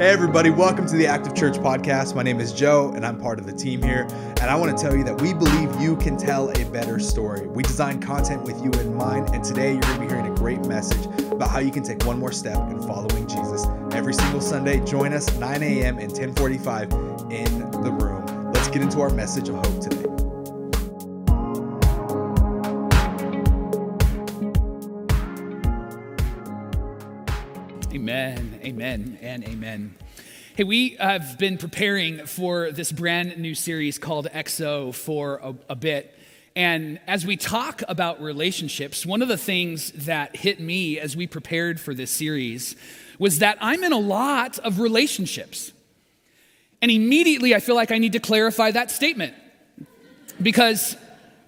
Hey, everybody, welcome to the Active Church podcast. My name is Joe, and I'm part of the team here. And I want to tell you that we believe you can tell a better story. We design content with you in mind, and today you're going to be hearing a great message about how you can take one more step in following Jesus. Every single Sunday, join us 9 a.m. and 1045 in the room. Let's get into our message of hope today. Amen, and amen. Hey, we have been preparing for this brand new series called EXO for a, a, bit. And as we talk about relationships, one of the things that hit me as we prepared for this series was that I'm in a lot of relationships. And immediately I feel like I need to clarify that statement because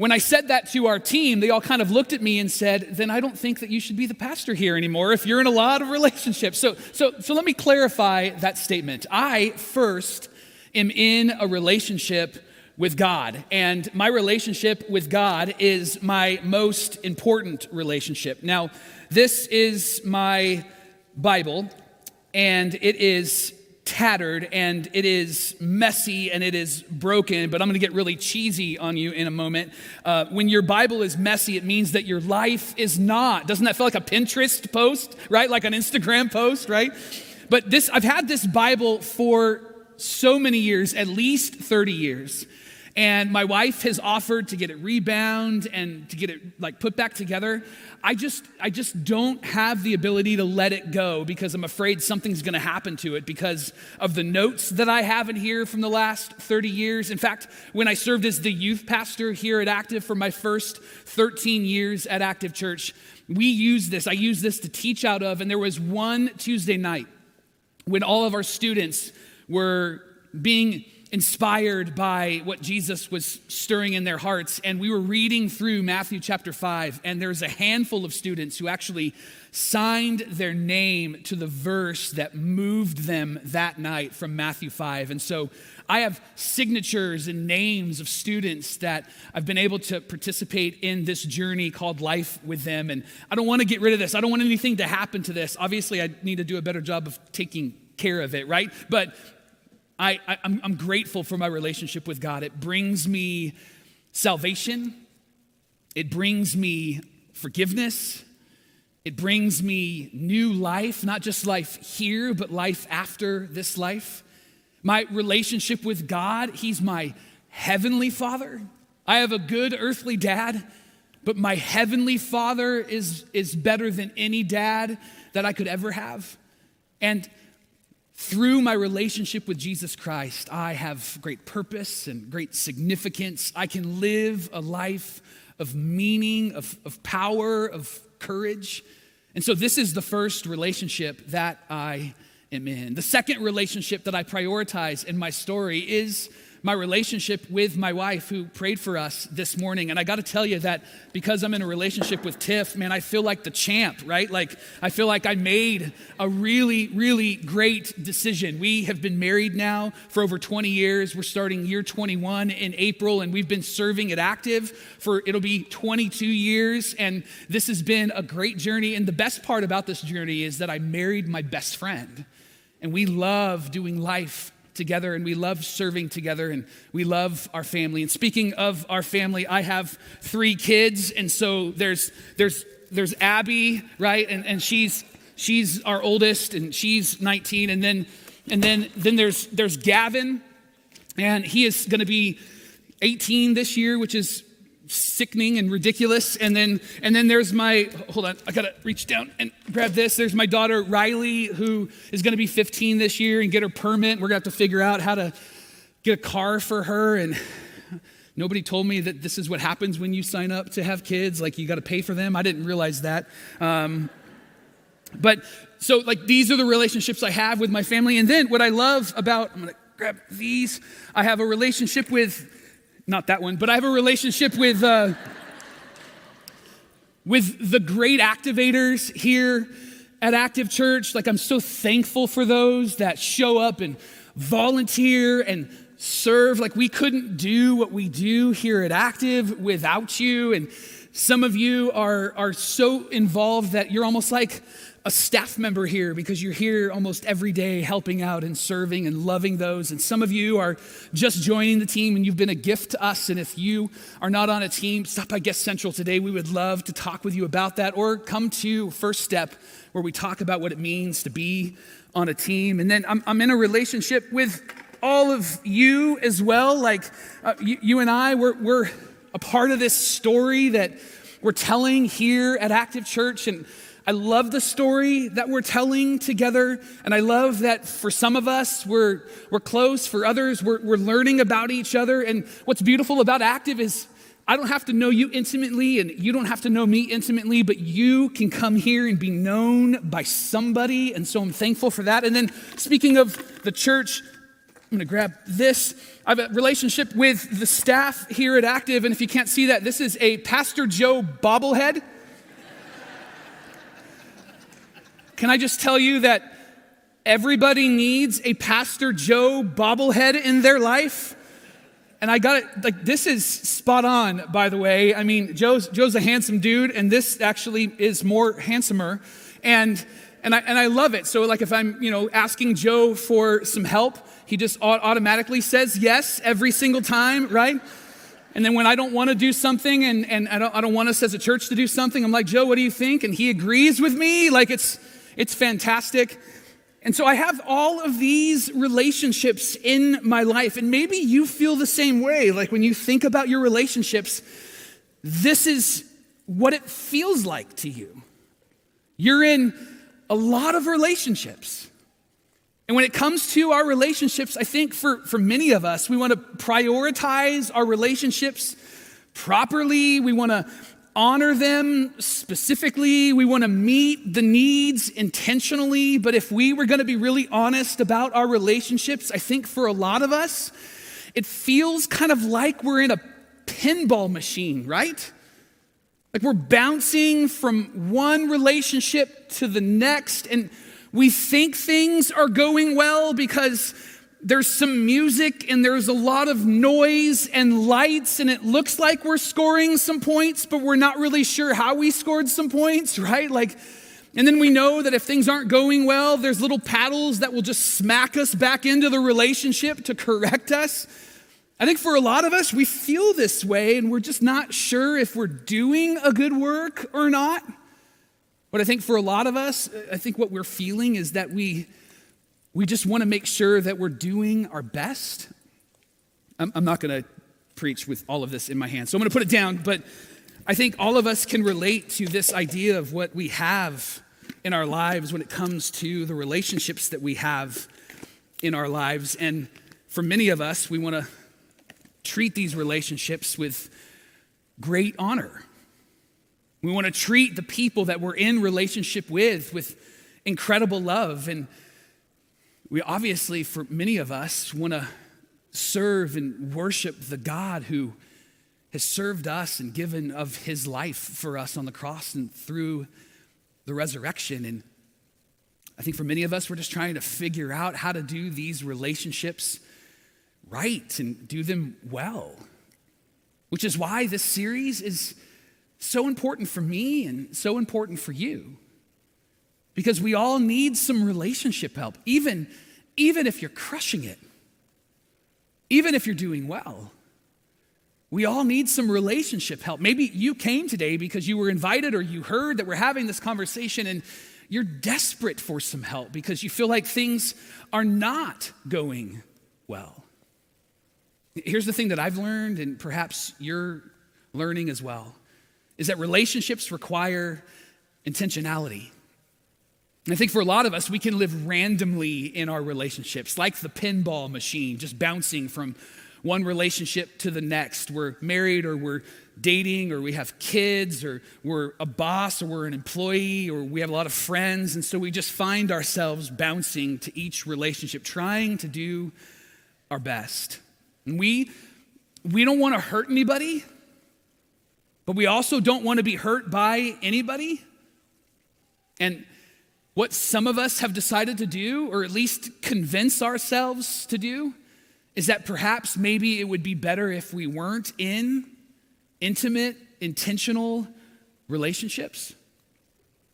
when I said that to our team, they all kind of looked at me and said, Then I don't think that you should be the pastor here anymore if you're in a lot of relationships. So, so, so let me clarify that statement. I first am in a relationship with God, and my relationship with God is my most important relationship. Now, this is my Bible, and it is tattered and it is messy and it is broken, but I'm going to get really cheesy on you in a moment. Uh, when your Bible is messy, it means that your life is not. Doesn't that feel like a Pinterest post, right? Like an Instagram post, right? But this, I've had this Bible for so many years, at least 30 years. And my wife has offered to get it rebound and to get it like put back together. I just I just don't have the ability to let it go because I'm afraid something's going to happen to it because of the notes that I have in here from the last 30 years. In fact, when I served as the youth pastor here at Active for my first 13 years at Active Church, we used this. I used this to teach out of and there was one Tuesday night when all of our students were being inspired by what Jesus was stirring in their hearts. And we were reading through Matthew chapter 5, and there's a handful of students who actually signed their name to the verse that moved them that night from Matthew 5. And so I have signatures and names of students that I've been able to participate in this journey called life with them. And I don't want to get rid of this. I don't want anything to happen to this. Obviously, I need to do a better job of taking care of it, right? But I, I, am I'm grateful for my relationship with God. It brings me salvation, it brings me forgiveness, it brings me new life, not just life here, but life after this life. My relationship with God, He's my heavenly Father. I have a good earthly dad, but my heavenly Father is, is better than any dad that I could ever have. And through my relationship with Jesus Christ, I have great purpose and great significance. I can live a life of meaning, of, of power, of courage. And so, this is the first relationship that I am in. The second relationship that I prioritize in my story is my relationship with my wife who prayed for us this morning. And I got to tell you that because I'm in a relationship with Tiff, man, I feel like the champ, right? Like I feel like I made a really, really great decision. We have been married now for over 20 years. We're starting year 21 in April, and we've been serving at Active for it'll be 22 years. And this has been a great journey. And the best part about this journey is that I married my best friend. And we love doing life together and we love serving together and we love our family. And speaking of our family, I have three kids, and so there's there's there's Abby, right? And and she's she's our oldest and she's 19. And then and then then there's there's Gavin, and he is gonna be 18 this year, which is sickening and ridiculous. And then, and then there's my, hold on, I gotta reach down and grab this. There's my daughter Riley, who is gonna be 15 this year and get her permit. We're gonna have to figure out how to get a car for her. And nobody told me that this is what happens when you sign up to have kids. Like you gotta pay for them. I didn't realize that. Um, but so, like, these are the relationships I have with my family. And then what I love about, I'm gonna grab these, I have a relationship with not that one, but I have a relationship with, uh, with the great activators here at Active Church. Like, I'm so thankful for those that show up and volunteer and serve. Like, we couldn't do what we do here at Active without you. And some of you are, are so involved that you're almost like a staff member here because you're here almost every day helping out and serving and loving those. And some of you are just joining the team and you've been a gift to us. And if you are not on a team, stop by Guest Central today. We would love to talk with you about that or come to First Step where we talk about what it means to be on a team. And then I'm, I'm in a relationship with all of you as well. Like uh, you, you, and I, we're, we're a part of this story that we're telling here at Active Church. And I love the story that we're telling together. And I love that for some of us, we're, we're close. For others, we're, we're learning about each other. And what's beautiful about Active is I don't have to know you intimately, and you don't have to know me intimately, but you can come here and be known by somebody. And so I'm thankful for that. And then, speaking of the church, I'm gonna grab this. I have a relationship with the staff here at Active, and if you can't see that, this is a Pastor Joe bobblehead. Can I just tell you that everybody needs a Pastor Joe bobblehead in their life? And I got it, like, this is spot on, by the way. I mean, Joe's, Joe's a handsome dude, and this actually is more handsomer. And, and, I, and I love it. So, like, if I'm, you know, asking Joe for some help, he just automatically says yes every single time, right? And then when I don't want to do something and, and I, don't, I don't want us as a church to do something, I'm like, Joe, what do you think? And he agrees with me. Like, it's, it's fantastic. And so I have all of these relationships in my life. And maybe you feel the same way. Like when you think about your relationships, this is what it feels like to you. You're in a lot of relationships. And when it comes to our relationships, I think for, for many of us, we want to prioritize our relationships properly. We want to honor them specifically. We want to meet the needs intentionally. But if we were going to be really honest about our relationships, I think for a lot of us, it feels kind of like we're in a pinball machine, right? Like we're bouncing from one relationship to the next, and we think things are going well because there's some music and there's a lot of noise and lights, and it looks like we're scoring some points, but we're not really sure how we scored some points, right? Like, and then we know that if things aren't going well, there's little paddles that will just smack us back into the relationship to correct us. I think for a lot of us, we feel this way and we're just not sure if we're doing a good work or not. But I think for a lot of us, I think what we're feeling is that we we just want to make sure that we're doing our best. I'm, I'm not going to preach with all of this in my hand, so I'm going to put it down, but I think all of us can relate to this idea of what we have in our lives when it comes to the relationships that we have in our lives. And for many of us, we want to treat these relationships with great honor. We want to treat the people that we're in relationship with with incredible love. And we obviously, for many of us, want to serve and worship the God who has served us and given of his life for us on the cross and through the resurrection. And I think for many of us, we're just trying to figure out how to do these relationships right and do them well, which is why this series is so important for me and so important for you. Because we all need some relationship help, even, even if you're crushing it, even if you're doing well. We all need some relationship help. Maybe you came today because you were invited or you heard that we're having this conversation and you're desperate for some help because you feel like things are not going well. Here's the thing that I've learned, and perhaps you're learning as well, is that relationships require intentionality. I think for a lot of us, we can live randomly in our relationships, like the pinball machine, just bouncing from one relationship to the next. We're married or we're dating or we have kids or we're a boss or we're an employee or we have a lot of friends. And so we just find ourselves bouncing to each relationship, trying to do our best. And we, we don't want to hurt anybody, but we also don't want to be hurt by anybody. And what some of us have decided to do, or at least convince ourselves to do, is that perhaps maybe it would be better if we weren't in intimate, intentional relationships.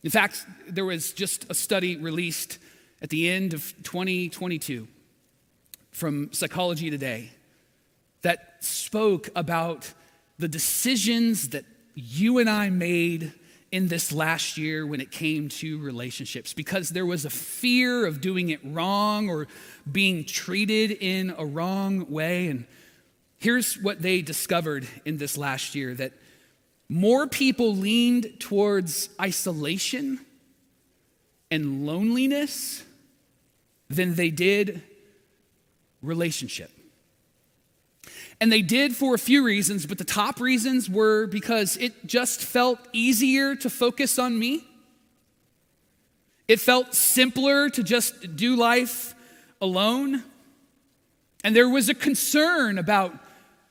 In fact, there was just a study released at the end of 2022 from Psychology Today that spoke about the decisions that you and I made in this last year when it came to relationships because there was a fear of doing it wrong or being treated in a wrong way. And here's what they discovered in this last year that more people leaned towards isolation and loneliness than they did relationship. And they did for a few reasons, but the top reasons were because it just felt easier to focus on me. It felt simpler to just do life alone. And there was a concern about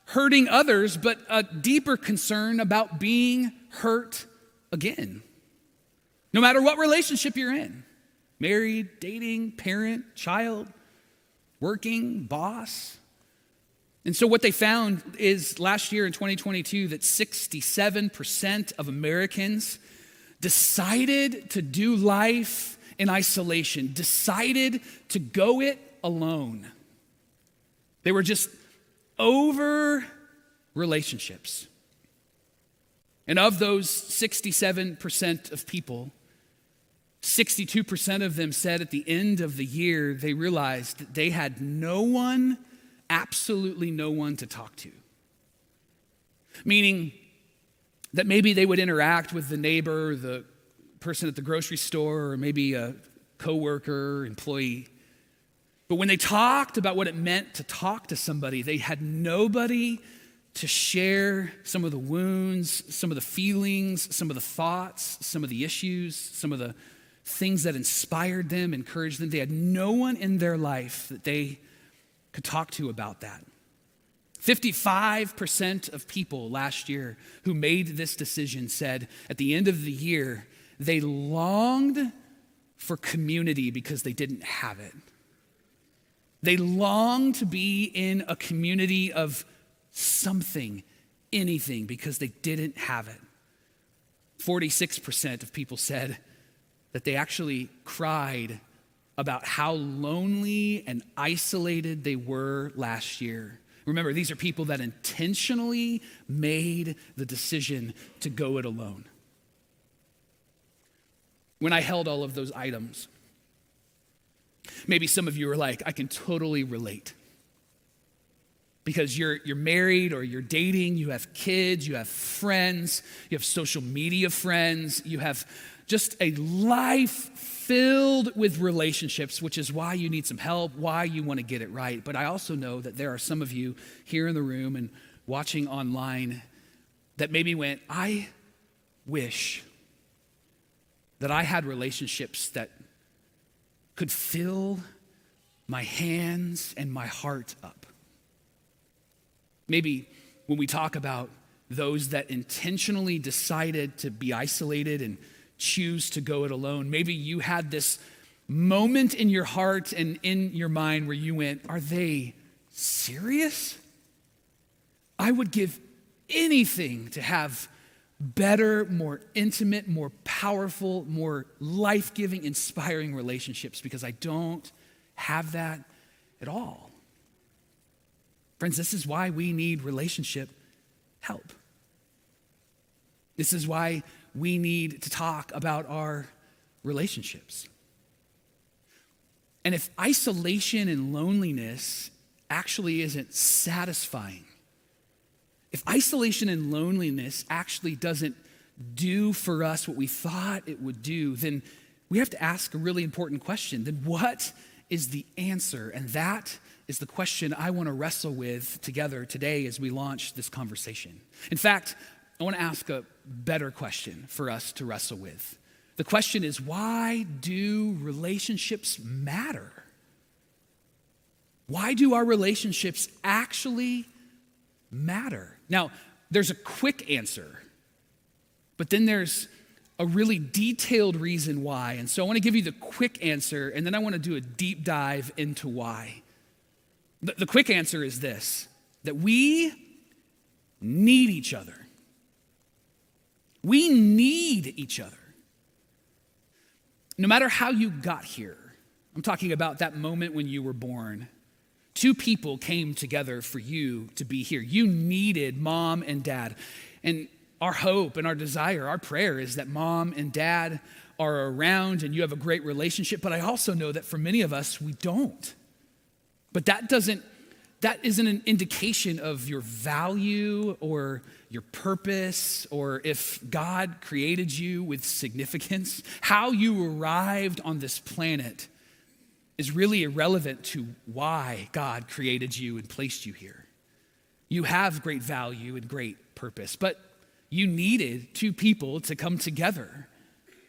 hurting others, but a deeper concern about being hurt again. No matter what relationship you're in married, dating, parent, child, working, boss. And so, what they found is last year in 2022 that 67% of Americans decided to do life in isolation, decided to go it alone. They were just over relationships. And of those 67% of people, 62% of them said at the end of the year they realized that they had no one absolutely no one to talk to. Meaning that maybe they would interact with the neighbor, the person at the grocery store, or maybe a coworker, employee. But when they talked about what it meant to talk to somebody, they had nobody to share some of the wounds, some of the feelings, some of the thoughts, some of the issues, some of the things that inspired them, encouraged them. They had no one in their life that they could talk to about that. 55% of people last year who made this decision said at the end of the year, they longed for community because they didn't have it. They longed to be in a community of something, anything, because they didn't have it. 46% of people said that they actually cried about how lonely and isolated they were last year. Remember, these are people that intentionally made the decision to go it alone. When I held all of those items, maybe some of you are like, I can totally relate. Because you're, you're married or you're dating, you have kids, you have friends, you have social media friends, you have just a life filled with relationships, which is why you need some help, why you want to get it right. But I also know that there are some of you here in the room and watching online that maybe went, I wish that I had relationships that could fill my hands and my heart up. Maybe when we talk about those that intentionally decided to be isolated and choose to go it alone. Maybe you had this moment in your heart and in your mind where you went, Are they serious? I would give anything to have better, more intimate, more powerful, more life giving, inspiring relationships because I don't have that at all. Friends, this is why we need relationship help. This is why we need to talk about our relationships. And if isolation and loneliness actually isn't satisfying, if isolation and loneliness actually doesn't do for us what we thought it would do, then we have to ask a really important question. Then what is the answer? And that is the question I want to wrestle with together today as we launch this conversation. In fact, I want to ask a better question for us to wrestle with. The question is why do relationships matter? Why do our relationships actually matter? Now, there's a quick answer, but then there's a really detailed reason why. And so I want to give you the quick answer, and then I want to do a deep dive into why. The, the quick answer is this that we need each other. We need each other. no matter how you got here, I'm talking about that moment when you were born. Two people came together for you to be here. You needed mom and dad. And our hope and our desire, our prayer is that mom and dad are around and you have a great relationship. But I also know that for many of us, we don't. But that doesn't, that isn't an indication of your value or your purpose or if God created you with significance. How you arrived on this planet is really irrelevant to why God created you and placed you here. You have great value and great purpose, but you needed two people to come together.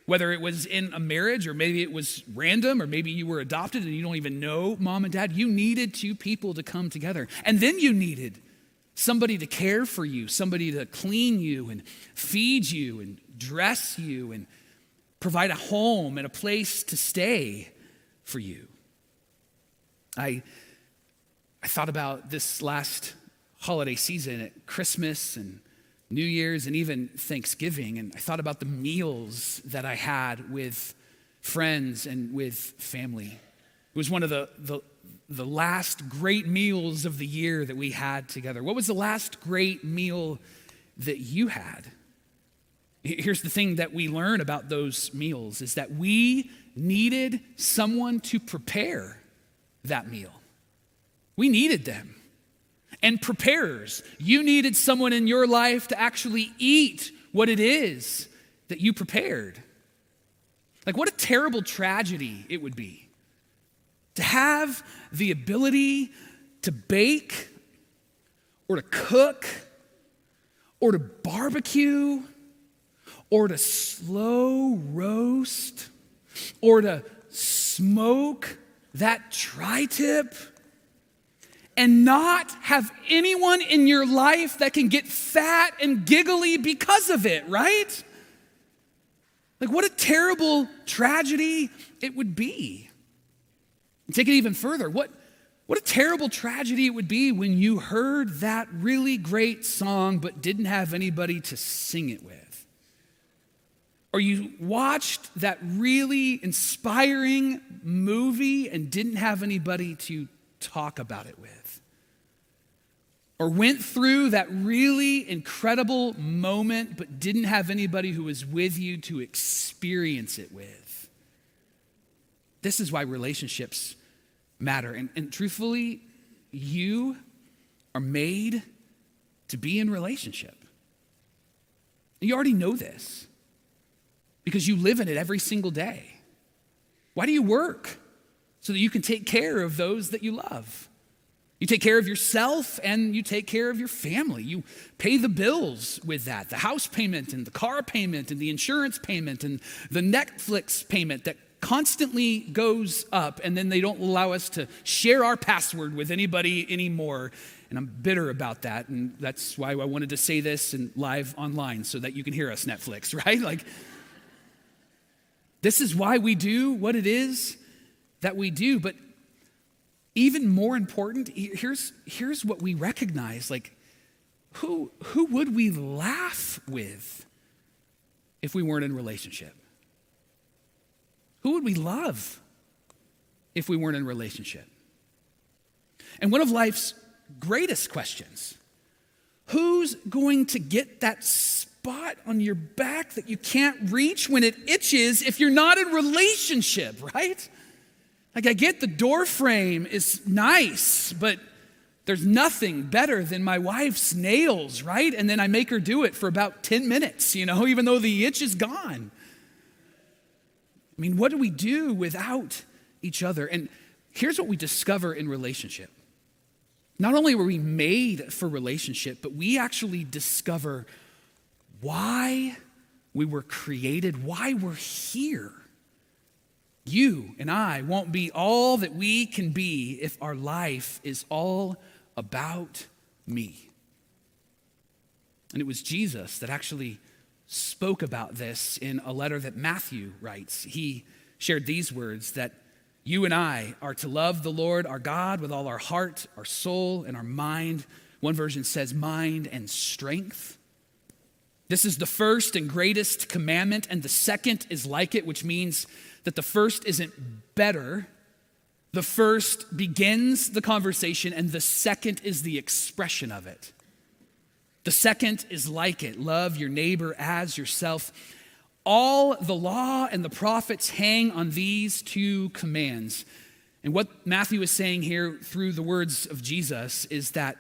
Whether it was in a marriage or maybe it was random or maybe you were adopted and you don't even know mom and dad, you needed two people to come together. And then you needed somebody to care for you, somebody to clean you and feed you and dress you and provide a home and a place to stay for you. I, I thought about this last holiday season at Christmas and New Year's and even Thanksgiving, and I thought about the meals that I had with friends and with family. It was one of the, the, the last great meals of the year that we had together. What was the last great meal that you had? Here's the thing that we learn about those meals is that we needed someone to prepare that meal. We needed them. And preparers, you needed someone in your life to actually eat what it is that you prepared. Like, what a terrible tragedy it would be to have the ability to bake or to cook or to barbecue or to slow roast or to smoke that tri tip and not have anyone in your life that can get fat and giggly because of it, right? Like, what a terrible tragedy it would be. And take it even further. What, what a terrible tragedy it would be when you heard that really great song but didn't have anybody to sing it with or you watched that really inspiring movie and didn't have anybody to talk about it with, or went through that really incredible moment but didn't have anybody who was with you to experience it with. This is why relationships matter. And, and truthfully, you are made to be in relationship. You already know this because you live in it every single day. Why do you work? So that you can take care of those that you love. You take care of yourself and you take care of your family. You pay the bills with that the house payment and the car payment and the insurance payment and the Netflix payment that constantly goes up, and then they don't allow us to share our password with anybody anymore. And I'm bitter about that. And that's why I wanted to say this and live online so that you can hear us, Netflix, right? Like, this is why we do what it is that we do. But even more important, here's, here's what we recognize like, who, who would we laugh with if we weren't in relationship? Who would we love if we weren't in relationship? And one of life's greatest questions who's going to get that spot on your back that you can't reach when it itches if you're not in relationship, right? Like, I get the door frame is nice, but there's nothing better than my wife's nails, right? And then I make her do it for about 10 minutes, you know, even though the itch is gone. I mean, what do we do without each other? And here's what we discover in relationship. Not only were we made for relationship, but we actually discover why we were created, why we're here. You and I won't be all that we can be if our life is all about me. And it was Jesus that actually spoke about this in a letter that Matthew writes. He shared these words that you and I are to love the Lord our God with all our heart, our soul, and our mind. One version says mind and strength. This is the first and greatest commandment, and the second is like it, which means that the first isn't better. The first begins the conversation, and the second is the expression of it. The second is like it love your neighbor as yourself. All the law and the prophets hang on these two commands. And what Matthew is saying here through the words of Jesus is that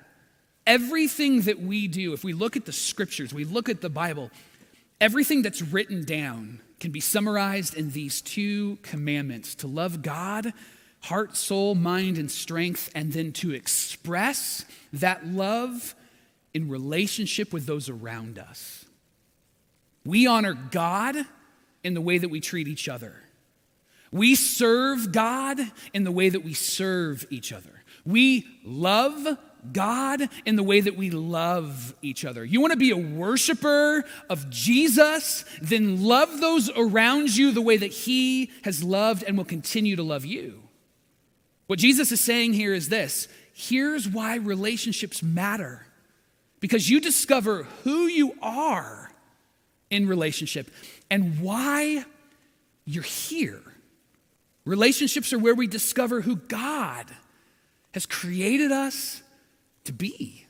everything that we do, if we look at the scriptures, we look at the Bible, everything that's written down can be summarized in these two commandments to love God, heart, soul, mind, and strength, and then to express that love in relationship with those around us. We honor God in the way that we treat each other. We serve God in the way that we serve each other. We love God in the way that we love each other. You want to be a worshiper of Jesus? Then love those around you the way that He has loved and will continue to love you. What Jesus is saying here is this here's why relationships matter because you discover who you are in relationship and why you're here. Relationships are where we discover who God has created us to be.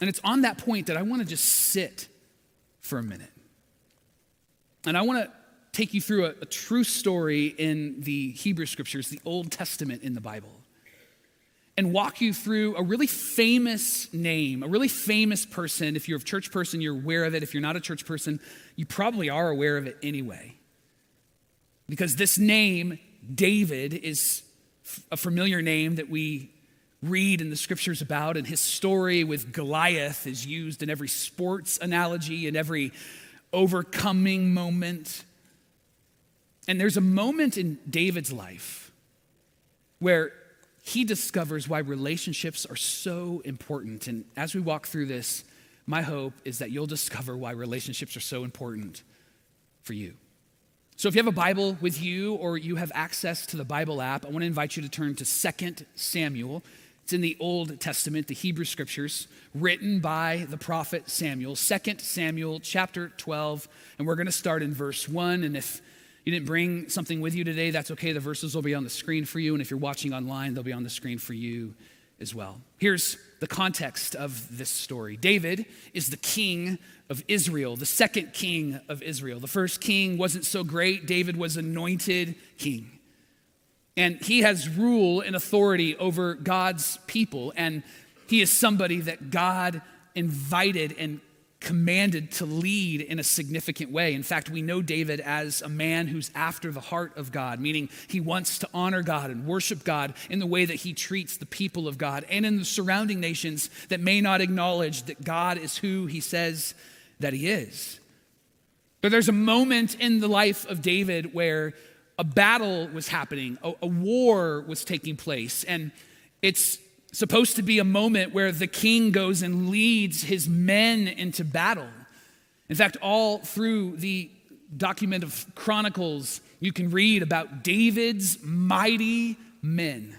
And it's on that point that I want to just sit for a minute. And I want to take you through a, a, true story in the Hebrew scriptures, the Old Testament in the Bible, and walk you through a really famous name, a really famous person. If you're a church person, you're aware of it. If you're not a church person, you probably are aware of it anyway. Because this name, David, is a familiar name that we read in the scriptures about, and his story with Goliath is used in every sports analogy and every overcoming moment. And there's a moment in David's life where he discovers why relationships are so important. And as we walk through this, my hope is that you'll discover why relationships are so important for you. So, if you have a Bible with you or you have access to the Bible app, I want to invite you to turn to 2 Samuel it's in the Old Testament, the Hebrew scriptures, written by the prophet Samuel, 2 Samuel chapter 12. And we're going to start in verse 1. And if you didn't bring something with you today, that's okay. The verses will be on the screen for you. And if you're watching online, they'll be on the screen for you as well. Here's the context of this story David is the king of Israel, the second king of Israel. The first king wasn't so great, David was anointed king. And he has rule and authority over God's people. And he is somebody that God invited and commanded to lead in a significant way. In fact, we know David as a man who's after the heart of God, meaning he wants to honor God and worship God in the way that he treats the people of God and in the surrounding nations that may not acknowledge that God is who he says that he is. But there's a moment in the life of David where a battle was happening, a, a war was taking place, and it's supposed to be a moment where the king goes and leads his men into battle. In fact, all through the document of Chronicles, you can read about David's mighty men.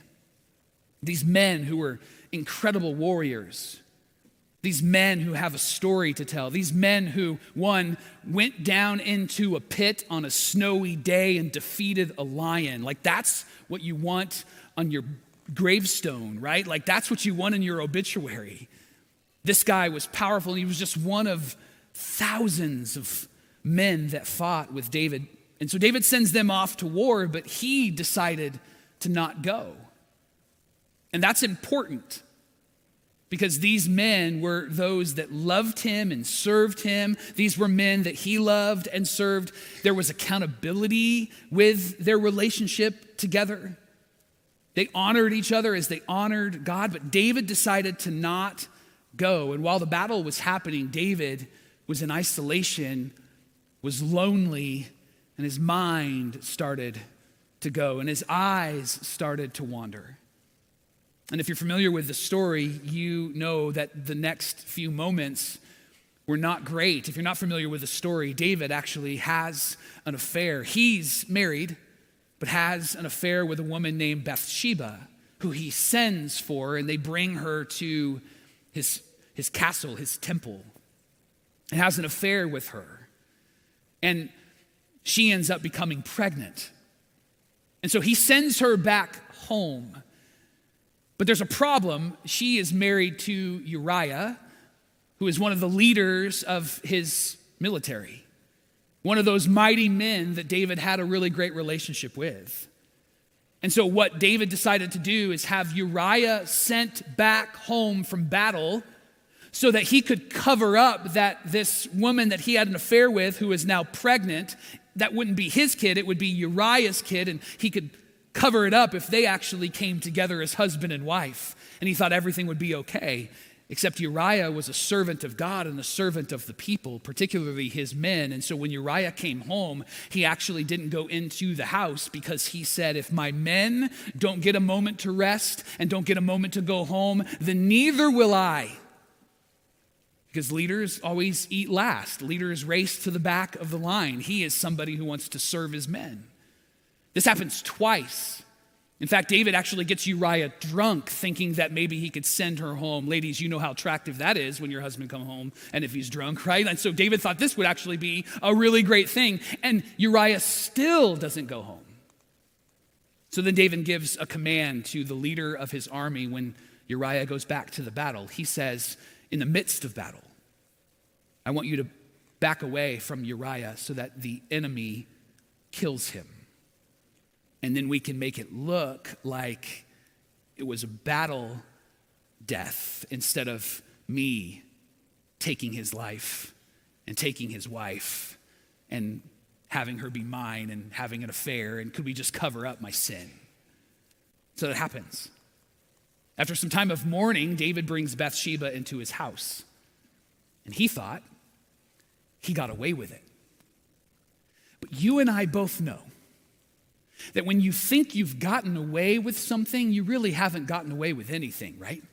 These men who were incredible warriors. These men who have a story to tell. These men who, one, went down into a pit on a snowy day and defeated a lion. Like, that's what you want on your gravestone, right? Like, that's what you want in your obituary. This guy was powerful. He was just one of thousands of men that fought with David. And so David sends them off to war, but he decided to not go. And that's important because these men were those that loved him and served him. These were men that he loved and served. There was accountability with their relationship together. They honored each other as they honored God, but David decided to not go. And while the battle was happening, David was in isolation, was lonely, and his mind started to go, and his eyes started to wander. And if you're familiar with the story, you know that the next few moments were not great. If you're not familiar with the story, David actually has an affair. He's married, but has an affair with a woman named Bathsheba, who he sends for, and they bring her to his, his castle, his temple. and has an affair with her. And she ends up becoming pregnant. And so he sends her back home. But there's a problem. She is married to Uriah, who is one of the leaders of his military, one of those mighty men that David had a really great relationship with. And so, what David decided to do is have Uriah sent back home from battle so that he could cover up that this woman that he had an affair with, who is now pregnant, that wouldn't be his kid, it would be Uriah's kid, and he could cover it up if they actually came together as husband and wife. And he thought everything would be okay. Except Uriah was a servant of God and a servant of the people, particularly his men. And so when Uriah came home, he actually didn't go into the house because he said, If my men don't get a moment to rest and don't get a moment to go home, then neither will I. Because leaders always eat last. Leaders race to the back of the line. He is somebody who wants to serve his men. This happens twice. In fact, David actually gets Uriah drunk, thinking that maybe he could send her home. Ladies, you know how attractive that is when your husband come home and if he's drunk, right? And so David thought this would actually be a really great thing. And Uriah still doesn't go home. So then David gives a command to the leader of his army when Uriah goes back to the battle. He says, in the midst of battle. I want you to back away from Uriah so that the enemy kills him. And then we can make it look like it was a battle death instead of me taking his life and taking his wife and having her be mine and having an affair. And could we just cover up my sin? So that happens. After some time of mourning, David brings Bathsheba into his house. And he thought he got away with it. But you and I both know that when you think you've gotten away with something, you really haven't gotten away with anything, right?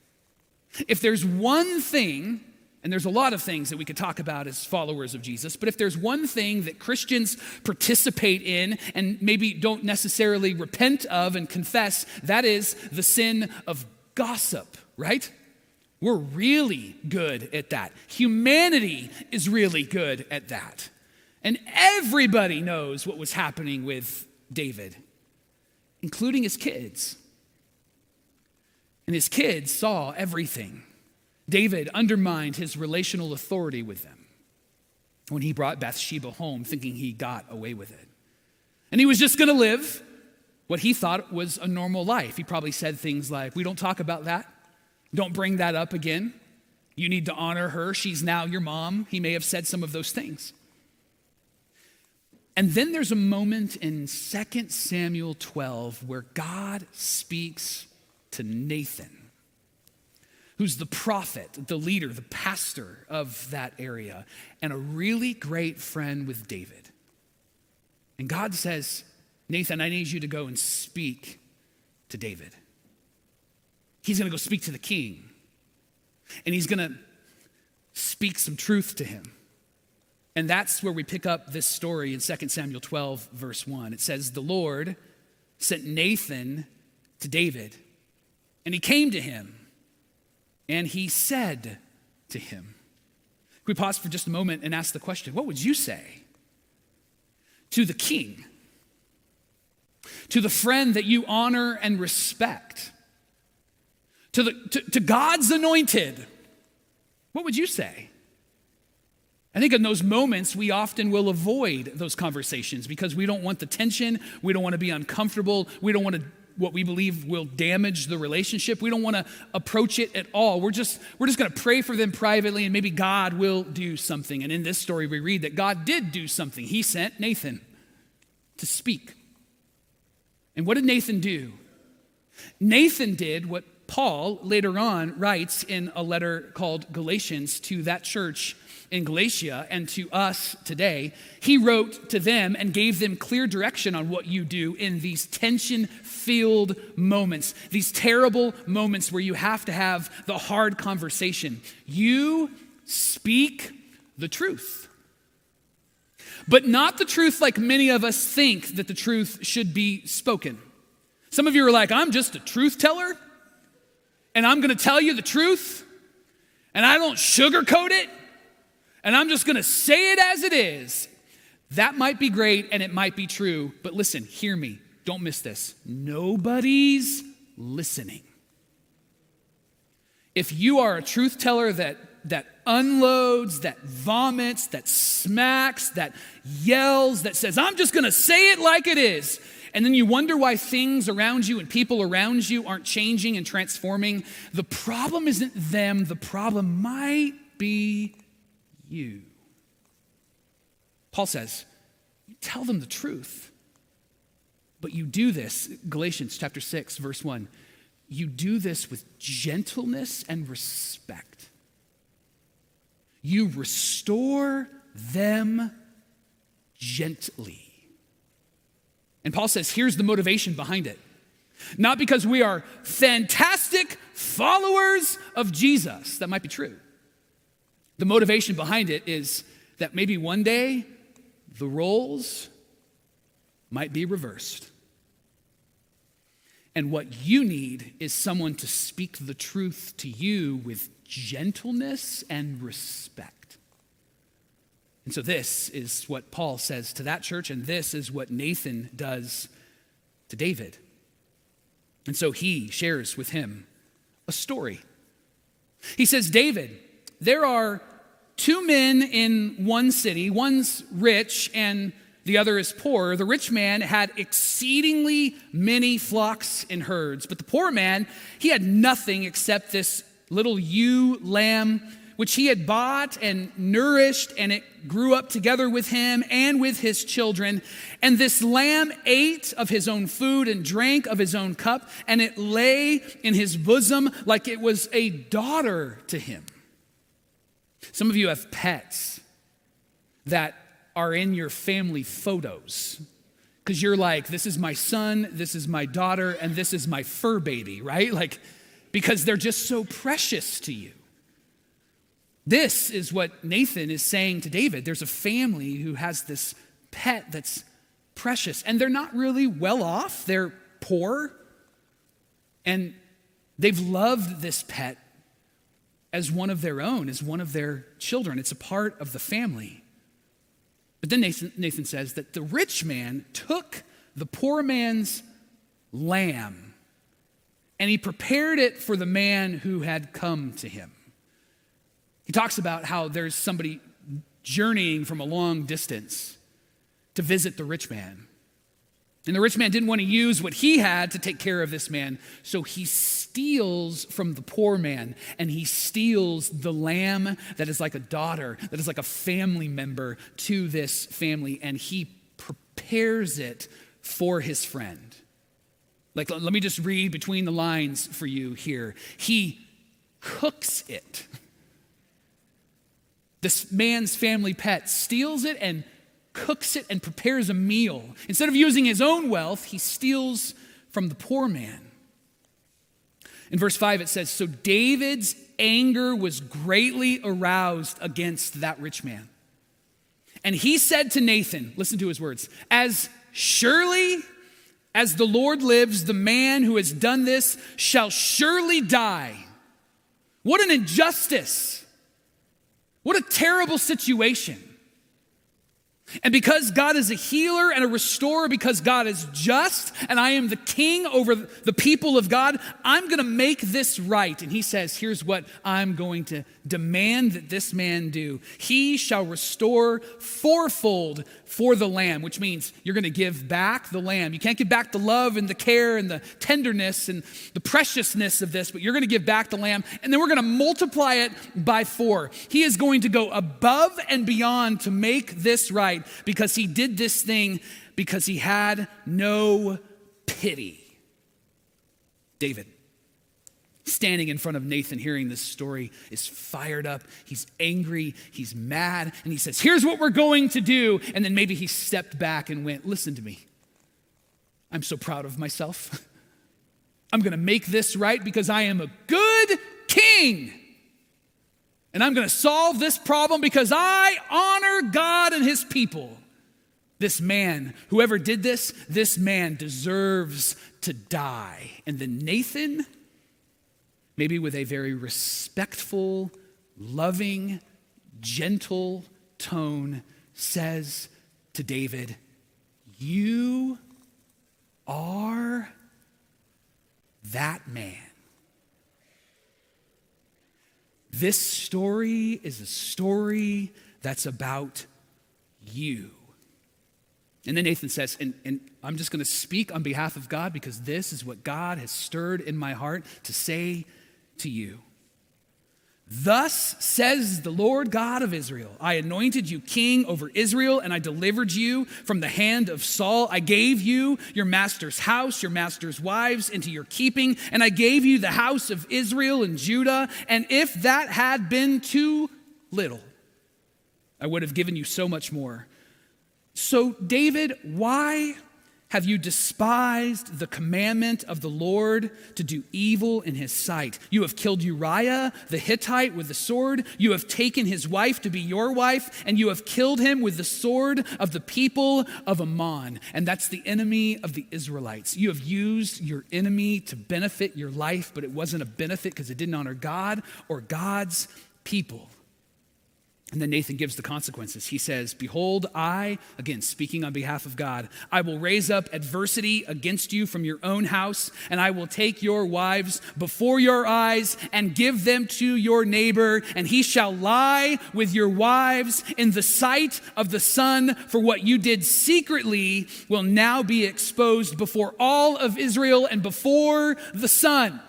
If there's one thing, and there's a lot of things that we could talk about as followers of Jesus, but if there's one thing that Christians participate in and maybe don't necessarily repent of and confess, that is the sin of gossip, right? We're really good at that. Humanity is really good at that. And everybody knows what was happening with David, including his kids. And his kids saw everything. David undermined his relational authority with them when he brought Bathsheba home, thinking he got away with it. And he was just going to live what he thought was a normal life. He probably said things like, We don't talk about that. Don't bring that up again. You need to honor her. She's now your mom. He may have said some of those things. And then there's a moment in 2 Samuel 12 where God speaks to Nathan, who's the prophet, the leader, the pastor of that area, and a really great friend with David. And God says, Nathan, I need you to go and speak to David. He's going to go speak to the king, and he's going to speak some truth to him. And that's where we pick up this story in 2 Samuel 12, verse 1. It says, The Lord sent Nathan to David, and he came to him, and he said to him, Can we pause for just a moment and ask the question what would you say to the king? to the friend that you honor and respect, to, the, to, to God's anointed, what would you say? I think in those moments, we often will avoid those conversations because we don't want the tension. We don't want to be uncomfortable. We don't want to, what we believe will damage the relationship. We don't want to approach it at all. We're just, we're just going to pray for them privately and maybe God will do something. And in this story, we read that God did do something. He sent Nathan to speak. And what did Nathan do? Nathan did what Paul later on writes in a letter called Galatians to that church in Galatia and to us today. He wrote to them and gave them clear direction on what you do in these tension filled moments, these terrible moments where you have to have the hard conversation. You speak the truth but not the truth like many of us think that the truth should be spoken. Some of you are like, I'm just a truth teller, and I'm gonna tell you the truth, and I don't sugarcoat it, and I'm just going to say it as it is. That might be great and it might be true, but listen, hear me. Don't miss this. Nobody's listening. If you are a truth teller that, that unloads, that vomits, that smacks, that yells, that says, I'm just gonna say it like it is, and then you wonder why things around you and people around you aren't changing and transforming, the problem isn't them, the problem might be you. Paul says, tell them the truth. But you do this, Galatians chapter 6, verse 1, you do this with gentleness and respect. You restore them gently. And Paul says, here's the motivation behind it. Not because we are fantastic followers of Jesus. That might be true. The motivation behind it is that maybe one day the roles might be reversed. And what you need is someone to speak the truth to you with gentleness and respect. And so, this is what Paul says to that church, and this is what Nathan does to David. And so, he shares with him a story. He says, David, there are two men in one city, one's rich and the other is poor. The rich man had exceedingly many flocks and herds, but the poor man, he had nothing except this little ewe lamb, which he had bought and nourished, and it grew up together with him and with his children. And this lamb ate of his own food and drank of his own cup, and it lay in his bosom like it was a daughter to him. Some of you have pets that are in your family photos because you're like, this is my son, this is my daughter, and this is my fur baby, right? Like, because they're just so precious to you. This is what Nathan is saying to David. There's a family who has this pet that's precious, and they're not really well off, they're poor, and they've loved this pet as one of their own, as one of their children. It's a part of the family. But then Nathan, Nathan says that the rich man took the poor man's lamb and he prepared it for the man who had come to him. He talks about how there's somebody journeying from a long distance to visit the rich man. And the rich man didn't want to use what he had to take care of this man, so he steals from the poor man and he steals the lamb that is like a daughter, that is like a family member to this family, and he prepares it for his friend. Like, let me just read between the lines for you here. He cooks it. This man's family pet steals it and cooks it and prepares a meal. Instead of using his own wealth, he steals from the poor man. In verse 5, it says So David's anger was greatly aroused against that rich man. And he said to Nathan, listen to his words, As surely as the Lord lives, the man who has done this shall surely die. What an injustice! What a terrible situation. And because God is a healer and a restorer, because God is just, and I am the king over the people of God, I'm going to make this right. And he says, Here's what I'm going to demand that this man do. He shall restore fourfold for the lamb, which means you're going to give back the lamb. You can't give back the love and the care and the tenderness and the preciousness of this, but you're going to give back the lamb, and then we're going to multiply it by four. He is going to go above and beyond to make this right because he did this thing because he had no pity. David standing in front of Nathan, hearing this story, is fired up. He's angry. He's mad. And he says, Here's what we're going to do. And then maybe he stepped back and went, Listen to me. I'm so proud of myself. I'm going to make this right because I am a good king. And I'm going to solve this problem because I honor God and his people. This man, whoever did this, this man deserves to die. And then Nathan maybe with a very respectful, loving, gentle tone says to David, You are that man. This story is a story that's about you. And then Nathan says, and, and I'm just going to speak on behalf of God because this is what God has stirred in my heart to say to you. Thus says the Lord God of Israel I anointed you king over Israel, and I delivered you from the hand of Saul. I gave you your master's house, your master's wives into your keeping, and I gave you the house of Israel and Judah. And if that had been too little, I would have given you so much more. So, David, why have you despised the commandment of the Lord to do evil in his sight? You have killed Uriah the Hittite with the sword. You have taken his wife to be your wife, and you have killed him with the sword of the people of Ammon. And that's the enemy of the Israelites. You have used your enemy to benefit your life, but it wasn't a benefit because it didn't honor God or God's people. And then Nathan gives the consequences. He says, Behold, I, again speaking on behalf of God, I will raise up adversity against you from your own house, and I will take your wives before your eyes and give them to your neighbor, and he shall lie with your wives in the sight of the sun, for what you did secretly will now be exposed before all of Israel and before the sun.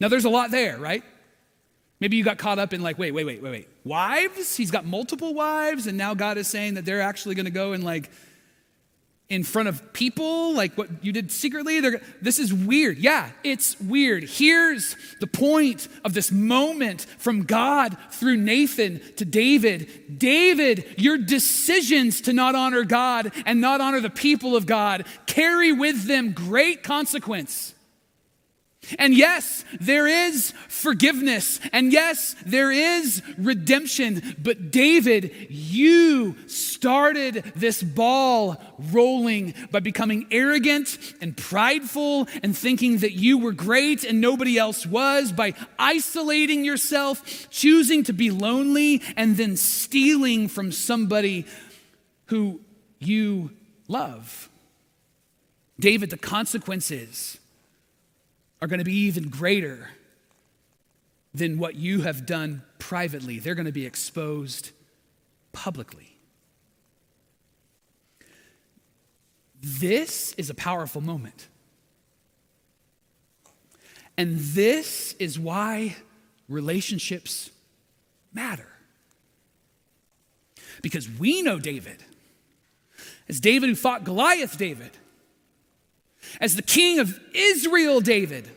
Now, there's a lot there, right? Maybe you got caught up in like, wait, wait, wait, wait, wait. Wives? He's got multiple wives, and now God is saying that they're actually going to go and like in front of people, like what you did secretly. This is weird. Yeah, it's weird. Here's the point of this moment from God through Nathan to David. David, your decisions to not honor God and not honor the people of God carry with them great consequence. And yes, there is forgiveness. And yes, there is redemption. But David, you started this ball rolling by becoming arrogant and prideful and thinking that you were great and nobody else was, by isolating yourself, choosing to be lonely, and then stealing from somebody who you love. David, the consequence is are going to be even greater than what you have done privately. They're going to be exposed publicly. This is a powerful moment. And this is why relationships matter. Because we know David as David who fought Goliath, David as the king of Israel, David,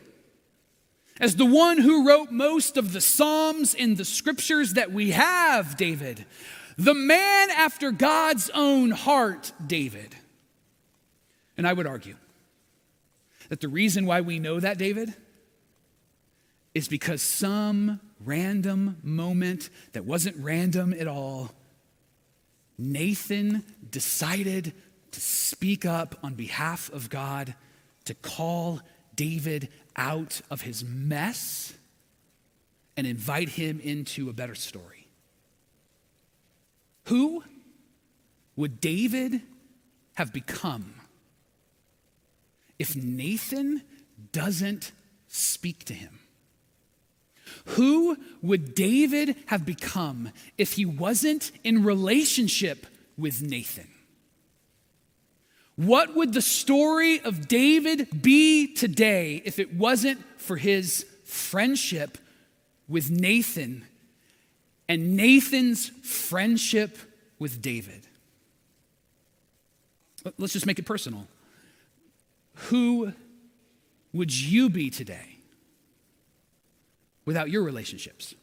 as the one who wrote most of the Psalms in the scriptures that we have, David, the man after God's own heart, David. And I would argue that the reason why we know that, David, is because some random moment that wasn't random at all, Nathan decided to speak up on behalf of God, to call David out of his mess and invite him into a better story. Who would David have become if Nathan doesn't speak to him? Who would David have become if he wasn't in relationship with Nathan? What would the story of David be today if it wasn't for his friendship with Nathan and Nathan's friendship with David? Let's just make it personal. Who would you be today without your relationships?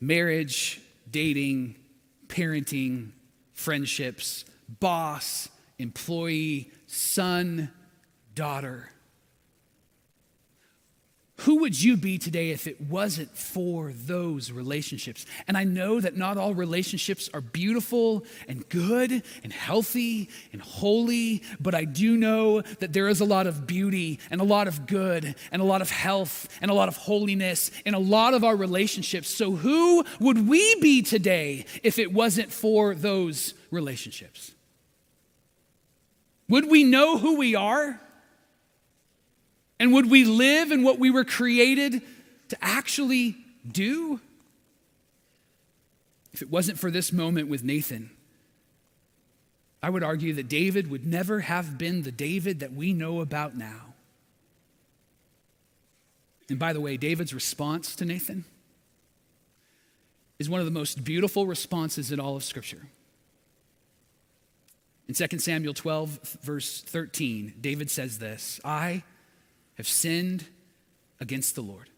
Marriage, dating, parenting, friendships, boss, employee, son, daughter. Who would you be today if it wasn't for those relationships? And I know that not all relationships are beautiful and good and healthy and holy, but I do know that there is a lot of beauty and a lot of good and a lot of health and a lot of holiness in a lot of our relationships. So, who would we be today if it wasn't for those relationships? Would we know who we are? And would we live in what we were created to actually do? If it wasn't for this moment with Nathan, I would argue that David would never have been the David that we know about now. And by the way, David's response to Nathan is one of the most beautiful responses in all of Scripture. In 2 Samuel 12, verse 13, David says this I have sinned against the Lord.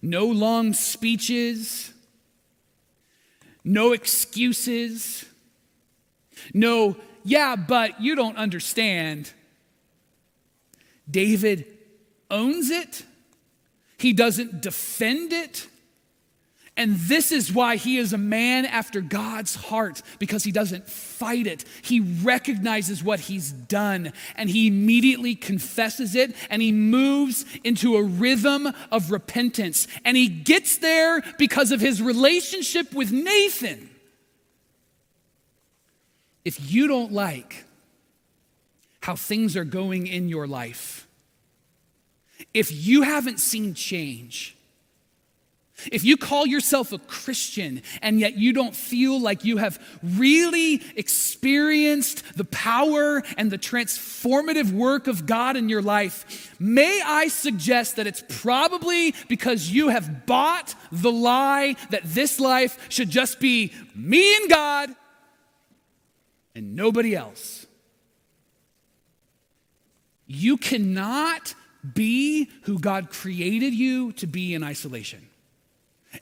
No long speeches, no excuses, no, yeah, but you don't understand. David owns it, he doesn't defend it. And this is why he is a man after God's heart, because he doesn't fight it. He recognizes what he's done and he immediately confesses it and he moves into a rhythm of repentance. And he gets there because of his relationship with Nathan. If you don't like how things are going in your life, if you haven't seen change, if you call yourself a Christian and yet you don't feel like you have really experienced the power and the transformative work of God in your life, may I suggest that it's probably because you have bought the lie that this life should just be me and God and nobody else. You cannot be who God created you to be in isolation.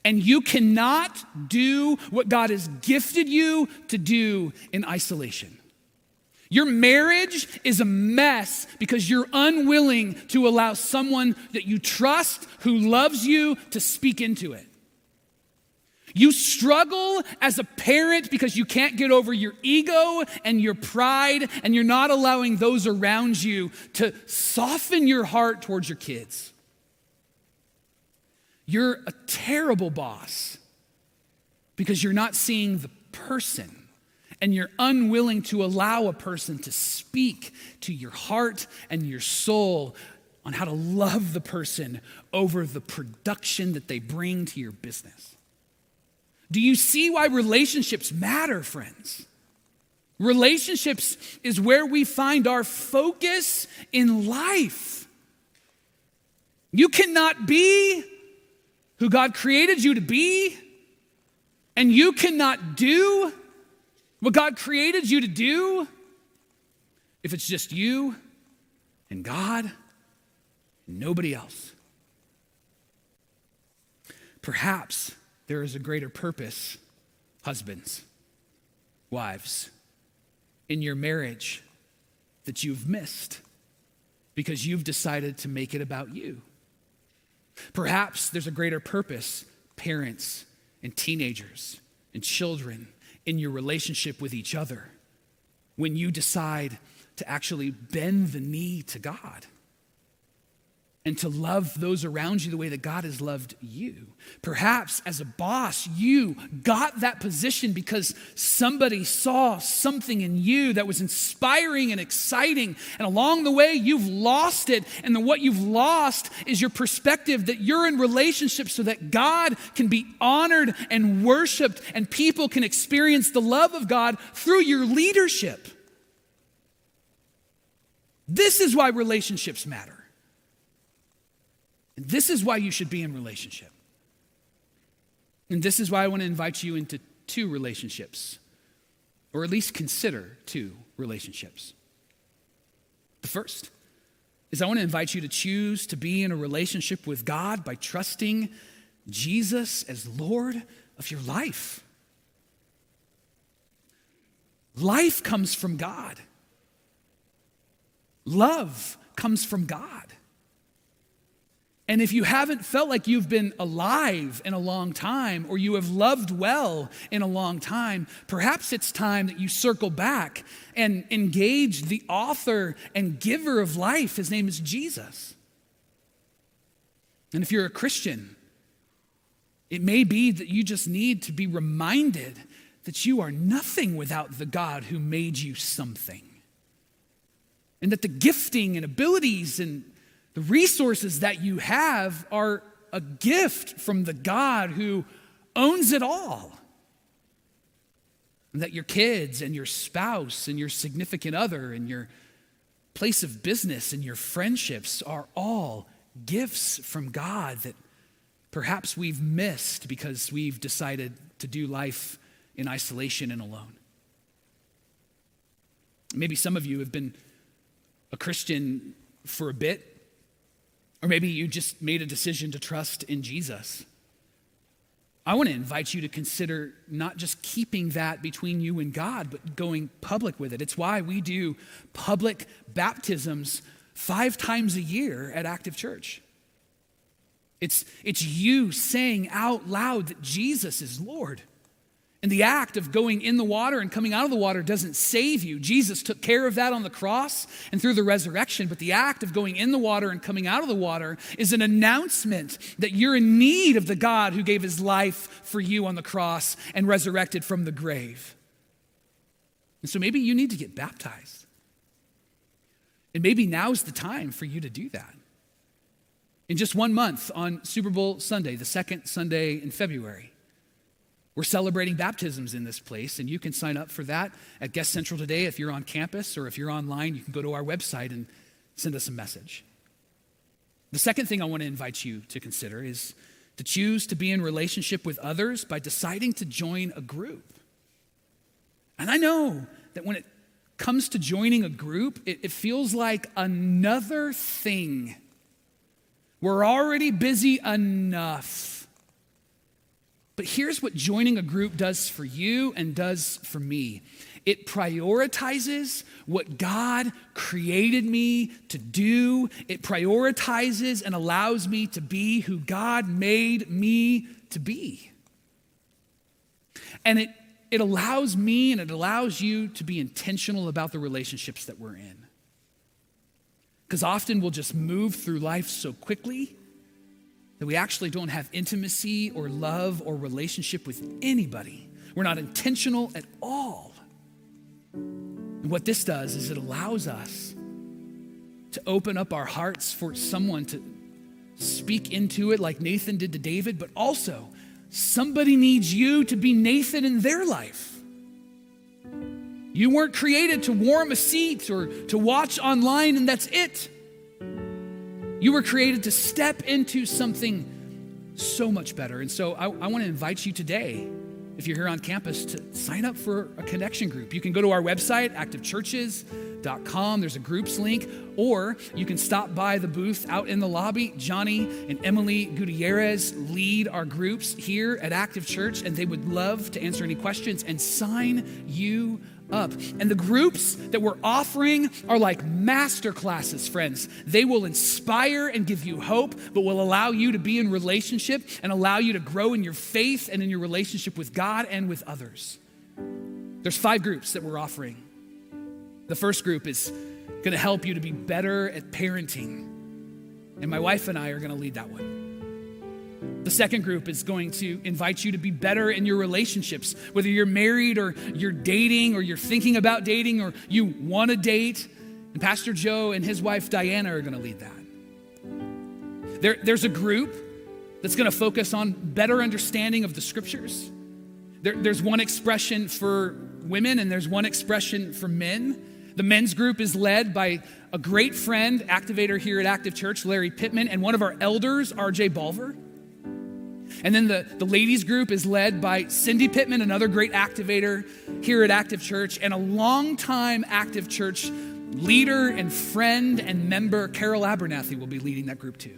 And you cannot do what God has gifted you to do in isolation. Your marriage is a mess because you're unwilling to allow someone that you trust, who loves you, to speak into it. You struggle as a parent because you can't get over your ego and your pride, and you're not allowing those around you to soften your heart towards your kids. You're a terrible boss because you're not seeing the person and you're unwilling to allow a person to speak to your heart and your soul on how to love the person over the production that they bring to your business. Do you see why relationships matter, friends? Relationships is where we find our focus in life. You cannot be who God created you to be, and you cannot do what God created you to do if it's just you and God and nobody else. Perhaps there is a greater purpose, husbands, wives, in your marriage that you've missed because you've decided to make it about you. Perhaps there's a greater purpose, parents and teenagers and children, in your relationship with each other when you decide to actually bend the knee to God and to love those around you the way that God has loved you. Perhaps as a boss, you got that position because somebody saw something in you that was inspiring and exciting. And along the way, you've lost it. And then what you've lost is your perspective that you're in relationship so that God can be honored and worshiped and people can experience the love of God through your leadership. This is why relationships matter. And this is why you should be in relationship. And this is why I want to invite you into two relationships, or at least consider two relationships. The first is I want to invite you to choose to be in a relationship with God by trusting Jesus as Lord of your life. Life comes from God. Love comes from God. And if you haven't felt like you've been alive in a long time or you have loved well in a long time, perhaps it's time that you circle back and engage the author and giver of life. His name is Jesus. And if you're a Christian, it may be that you just need to be reminded that you are nothing without the God who made you something. And that the gifting and abilities and the resources that you have are a gift from the God who owns it all. And that your kids and your spouse and your significant other and your place of business and your friendships are all gifts from God that perhaps we've missed because we've decided to do life in isolation and alone. Maybe some of you have been a Christian for a bit or maybe you just made a decision to trust in Jesus. I want to invite you to consider not just keeping that between you and God, but going public with it. It's why we do public baptisms five times a year at Active Church. It's, it's you saying out loud that Jesus is Lord. And the act of going in the water and coming out of the water doesn't save you. Jesus took care of that on the cross and through the resurrection. But the act of going in the water and coming out of the water is an announcement that you're in need of the God who gave his life for you on the cross and resurrected from the grave. And so maybe you need to get baptized. And maybe now's the time for you to do that. In just one month on Super Bowl Sunday, the second Sunday in February, we're celebrating baptisms in this place, and you can sign up for that at Guest Central today. If you're on campus or if you're online, you can go to our website and send us a message. The second thing I want to invite you to consider is to choose to be in relationship with others by deciding to join a group. And I know that when it comes to joining a group, it, it feels like another thing. We're already busy enough but here's what joining a group does for you and does for me it prioritizes what God created me to do, it prioritizes and allows me to be who God made me to be. And it, it allows me and it allows you to be intentional about the relationships that we're in. Because often we'll just move through life so quickly that we actually don't have intimacy or love or relationship with anybody. We're not intentional at all. And what this does is it allows us to open up our hearts for someone to speak into it like Nathan did to David, but also somebody needs you to be Nathan in their life. You weren't created to warm a seat or to watch online, and that's it. You were created to step into something so much better. And so I, I want to invite you today, if you're here on campus, to sign up for a connection group. You can go to our website, activechurches.com. There's a groups link, or you can stop by the booth out in the lobby. Johnny and Emily Gutierrez lead our groups here at Active Church, and they would love to answer any questions and sign you up. And the groups that we're offering are like master classes, friends. They will inspire and give you hope, but will allow you to be in relationship and allow you to grow in your faith and in your relationship with God and with others. There's five groups that we're offering. The first group is going to help you to be better at parenting. And my wife and I are going to lead that one. The second group is going to invite you to be better in your relationships, whether you're married or you're dating or you're thinking about dating or you want to date. And Pastor Joe and his wife Diana are going to lead that. There, there's a group that's going to focus on better understanding of the scriptures. There, there's one expression for women and there's one expression for men. The men's group is led by a great friend, activator here at Active Church, Larry Pittman, and one of our elders, RJ Bulver. And then the, the ladies group is led by Cindy Pittman, another great activator here at Active Church, and a longtime Active Church leader and friend and member, Carol Abernathy, will be leading that group too.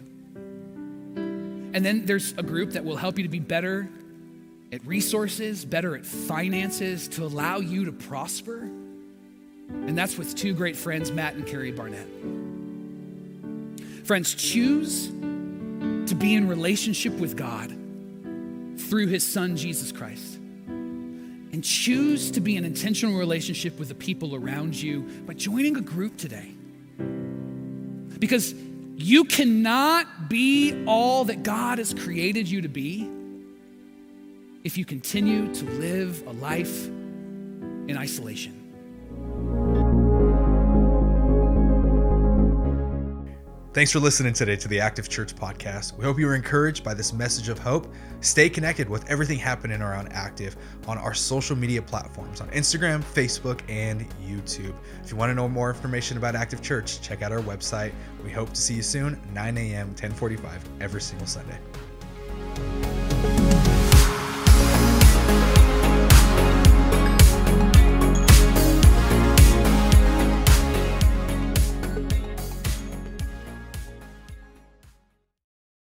And then there's a group that will help you to be better at resources, better at finances, to allow you to prosper. And that's with two great friends, Matt and Carrie Barnett. Friends, choose to be in relationship with God through his son, Jesus Christ. And choose to be an intentional relationship with the people around you by joining a group today. Because you cannot be all that God has created you to be if you continue to live a life in isolation. Thanks for listening today to the Active Church podcast. We hope you were encouraged by this message of hope. Stay connected with everything happening around Active on our social media platforms on Instagram, Facebook, and YouTube. If you want to know more information about Active Church, check out our website. We hope to see you soon, 9 a.m., 1045 every single Sunday.